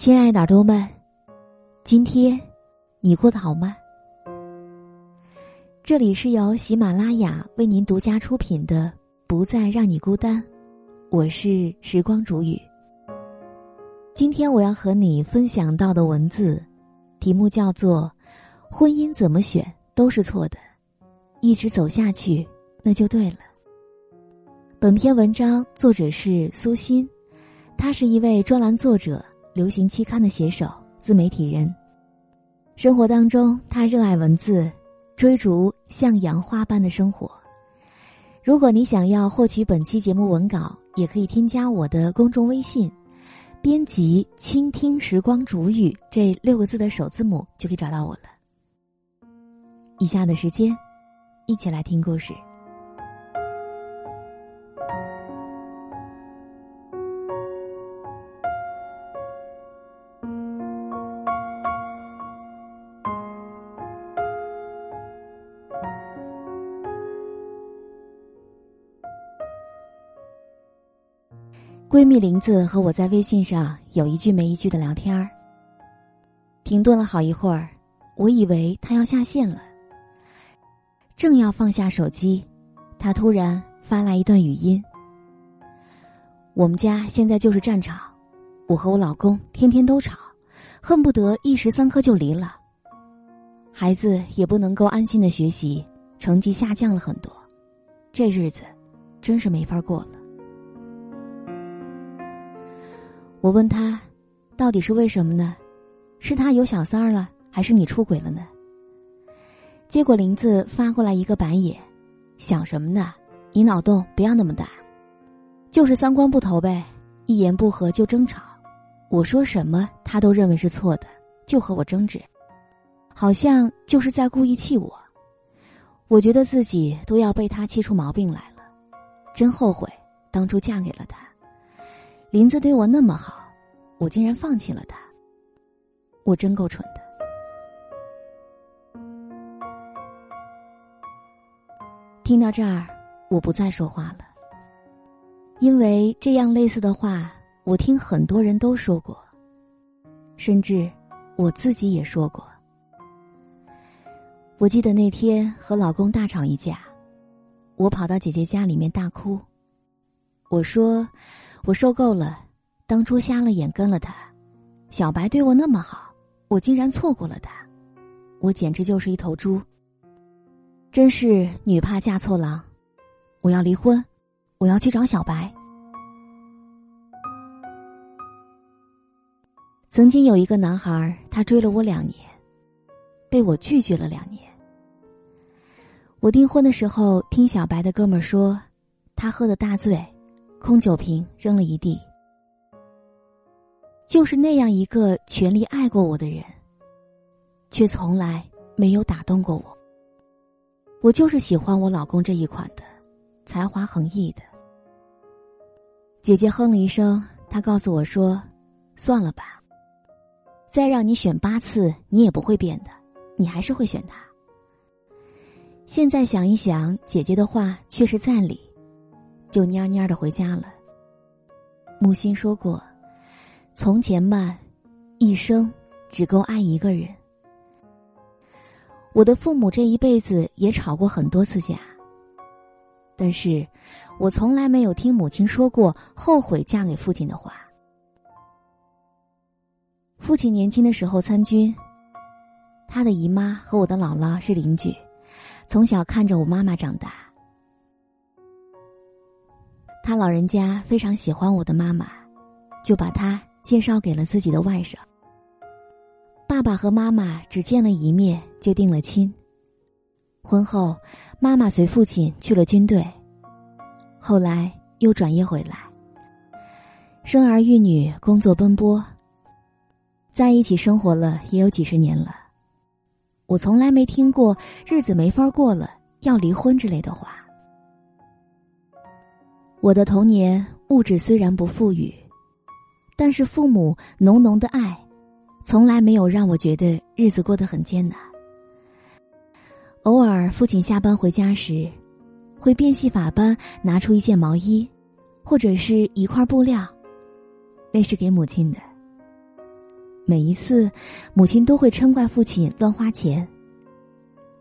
亲爱的耳朵们，今天你过得好吗？这里是由喜马拉雅为您独家出品的《不再让你孤单》，我是时光煮雨。今天我要和你分享到的文字，题目叫做《婚姻怎么选都是错的，一直走下去那就对了》。本篇文章作者是苏欣，他是一位专栏作者。流行期刊的写手、自媒体人，生活当中他热爱文字，追逐像杨花般的生活。如果你想要获取本期节目文稿，也可以添加我的公众微信，编辑“倾听时光煮雨”这六个字的首字母，就可以找到我了。以下的时间，一起来听故事。闺蜜林子和我在微信上有一句没一句的聊天儿，停顿了好一会儿，我以为她要下线了。正要放下手机，她突然发来一段语音：“我们家现在就是战场，我和我老公天天都吵，恨不得一时三刻就离了。孩子也不能够安心的学习，成绩下降了很多，这日子真是没法过了。”我问他，到底是为什么呢？是他有小三儿了，还是你出轨了呢？结果林子发过来一个白眼，想什么呢？你脑洞不要那么大，就是三观不投呗，一言不合就争吵，我说什么他都认为是错的，就和我争执，好像就是在故意气我。我觉得自己都要被他气出毛病来了，真后悔当初嫁给了他。林子对我那么好，我竟然放弃了他。我真够蠢的。听到这儿，我不再说话了，因为这样类似的话，我听很多人都说过，甚至我自己也说过。我记得那天和老公大吵一架，我跑到姐姐家里面大哭，我说。我受够了，当初瞎了眼跟了他，小白对我那么好，我竟然错过了他，我简直就是一头猪。真是女怕嫁错郎，我要离婚，我要去找小白。曾经有一个男孩，他追了我两年，被我拒绝了两年。我订婚的时候，听小白的哥们说，他喝的大醉。空酒瓶扔了一地，就是那样一个全力爱过我的人，却从来没有打动过我。我就是喜欢我老公这一款的，才华横溢的。姐姐哼了一声，她告诉我说：“算了吧，再让你选八次，你也不会变的，你还是会选他。”现在想一想，姐姐的话确实在理。就蔫蔫的回家了。木心说过：“从前慢，一生只够爱一个人。”我的父母这一辈子也吵过很多次架，但是我从来没有听母亲说过后悔嫁给父亲的话。父亲年轻的时候参军，他的姨妈和我的姥姥是邻居，从小看着我妈妈长大。他老人家非常喜欢我的妈妈，就把她介绍给了自己的外甥。爸爸和妈妈只见了一面就定了亲。婚后，妈妈随父亲去了军队，后来又转业回来，生儿育女，工作奔波，在一起生活了也有几十年了。我从来没听过日子没法过了要离婚之类的话。我的童年物质虽然不富裕，但是父母浓浓的爱，从来没有让我觉得日子过得很艰难。偶尔父亲下班回家时，会变戏法般拿出一件毛衣，或者是一块布料，那是给母亲的。每一次，母亲都会嗔怪父亲乱花钱。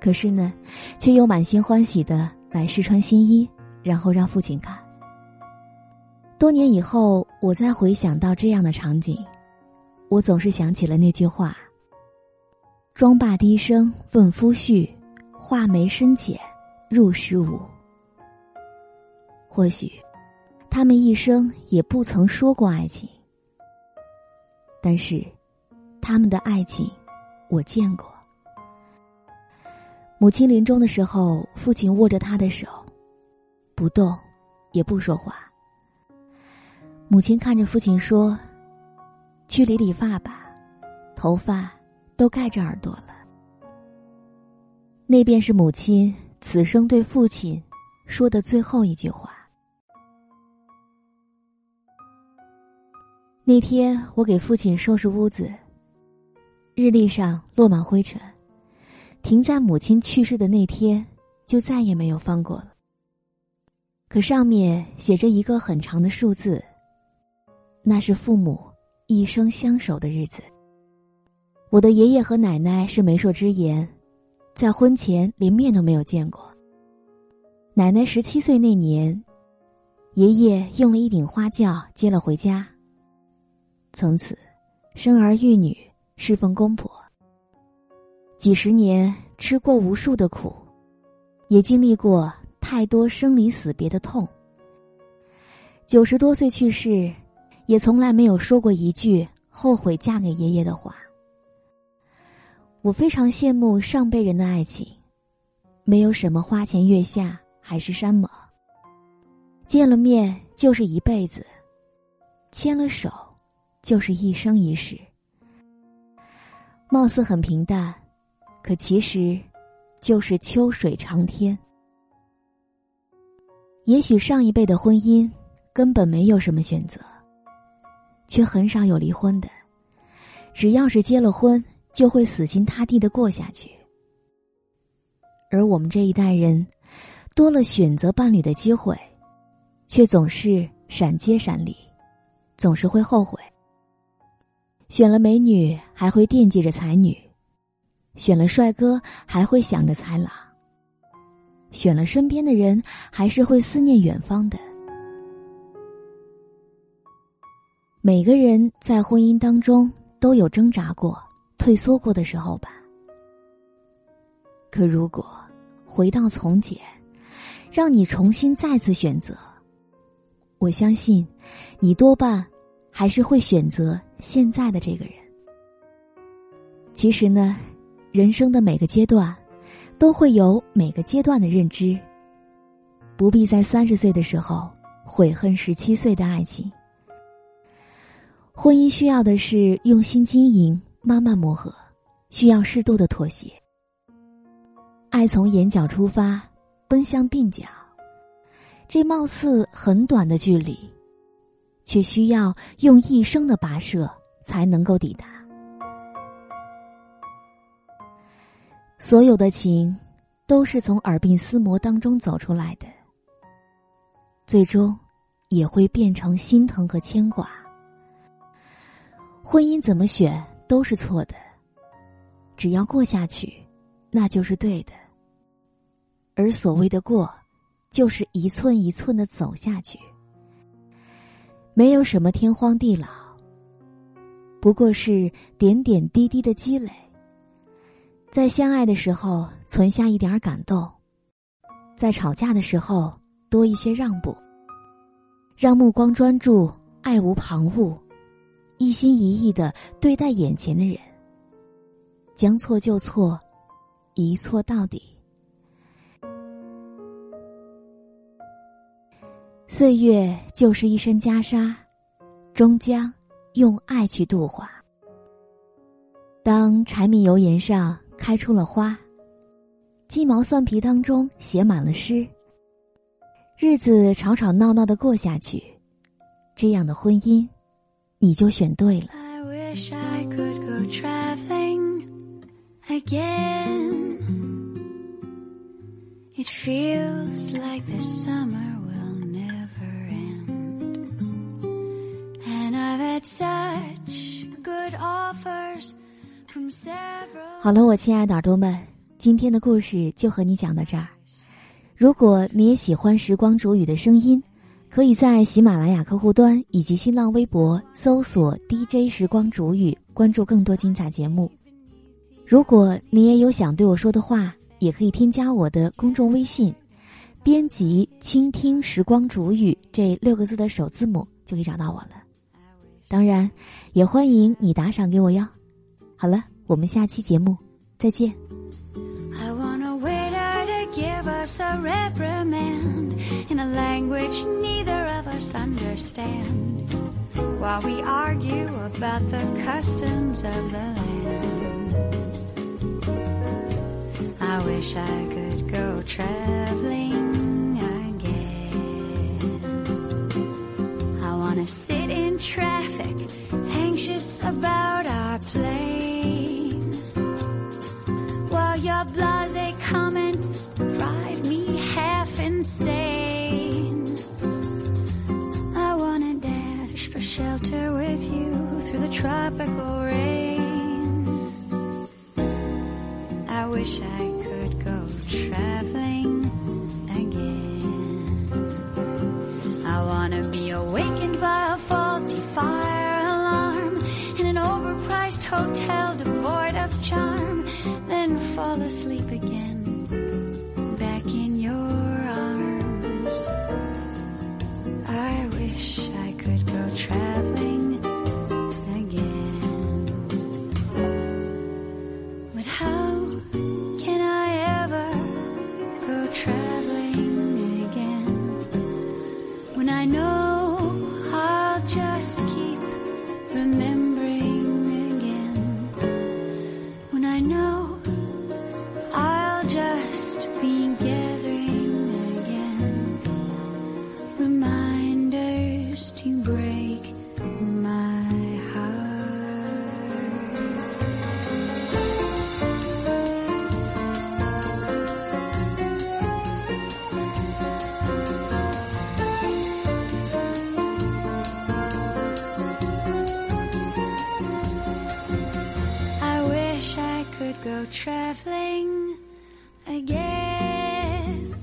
可是呢，却又满心欢喜的来试穿新衣，然后让父亲看。多年以后，我再回想到这样的场景，我总是想起了那句话：“妆罢低声问夫婿，画眉深浅入时无。”或许，他们一生也不曾说过爱情，但是，他们的爱情，我见过。母亲临终的时候，父亲握着她的手，不动，也不说话。母亲看着父亲说：“去理理发吧，头发都盖着耳朵了。”那便是母亲此生对父亲说的最后一句话。那天我给父亲收拾屋子，日历上落满灰尘，停在母亲去世的那天，就再也没有翻过了。可上面写着一个很长的数字。那是父母一生相守的日子。我的爷爷和奶奶是媒妁之言，在婚前连面都没有见过。奶奶十七岁那年，爷爷用了一顶花轿接了回家。从此，生儿育女，侍奉公婆。几十年吃过无数的苦，也经历过太多生离死别的痛。九十多岁去世。也从来没有说过一句后悔嫁给爷爷的话。我非常羡慕上辈人的爱情，没有什么花前月下海誓山盟。见了面就是一辈子，牵了手就是一生一世。貌似很平淡，可其实就是秋水长天。也许上一辈的婚姻根本没有什么选择。却很少有离婚的，只要是结了婚，就会死心塌地的过下去。而我们这一代人，多了选择伴侣的机会，却总是闪接闪离，总是会后悔。选了美女还会惦记着才女，选了帅哥还会想着才郎，选了身边的人还是会思念远方的。每个人在婚姻当中都有挣扎过、退缩过的时候吧。可如果回到从前，让你重新再次选择，我相信，你多半还是会选择现在的这个人。其实呢，人生的每个阶段，都会有每个阶段的认知，不必在三十岁的时候悔恨十七岁的爱情。婚姻需要的是用心经营，慢慢磨合，需要适度的妥协。爱从眼角出发，奔向鬓角，这貌似很短的距离，却需要用一生的跋涉才能够抵达。所有的情，都是从耳鬓厮磨当中走出来的，最终也会变成心疼和牵挂。婚姻怎么选都是错的，只要过下去，那就是对的。而所谓的过，就是一寸一寸的走下去，没有什么天荒地老，不过是点点滴滴的积累。在相爱的时候存下一点感动，在吵架的时候多一些让步，让目光专注，爱无旁骛。一心一意的对待眼前的人，将错就错，一错到底。岁月就是一身袈裟，终将用爱去度化。当柴米油盐上开出了花，鸡毛蒜皮当中写满了诗，日子吵吵闹闹的过下去，这样的婚姻。你就选对了。I wish I could go traveling again. It feels like the summer will never end. And I've had 好了，我亲爱的耳朵们，今天的故事就和你讲到这儿。如果你也喜欢时光煮雨的声音，可以在喜马拉雅客户端以及新浪微博搜索 “DJ 时光煮雨”，关注更多精彩节目。如果你也有想对我说的话，也可以添加我的公众微信，编辑“倾听时光煮雨”这六个字的首字母，就可以找到我了。当然，也欢迎你打赏给我哟。好了，我们下期节目再见。I language neither of us understand while we argue about the customs of the land. I wish I shelter with you through the tropical rain. I wish I go traveling again.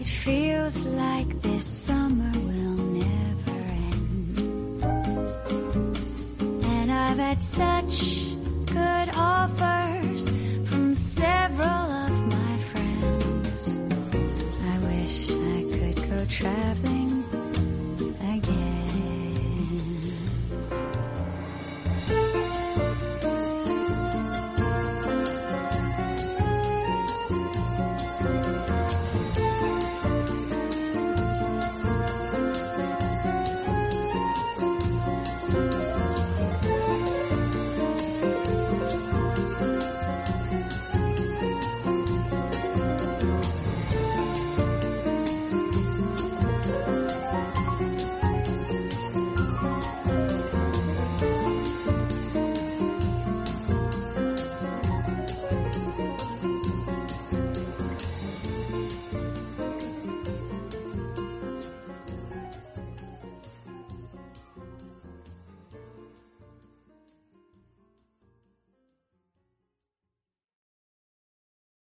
It feels like this summer will never end. And I've had such good offers from several of my friends. I wish I could go traveling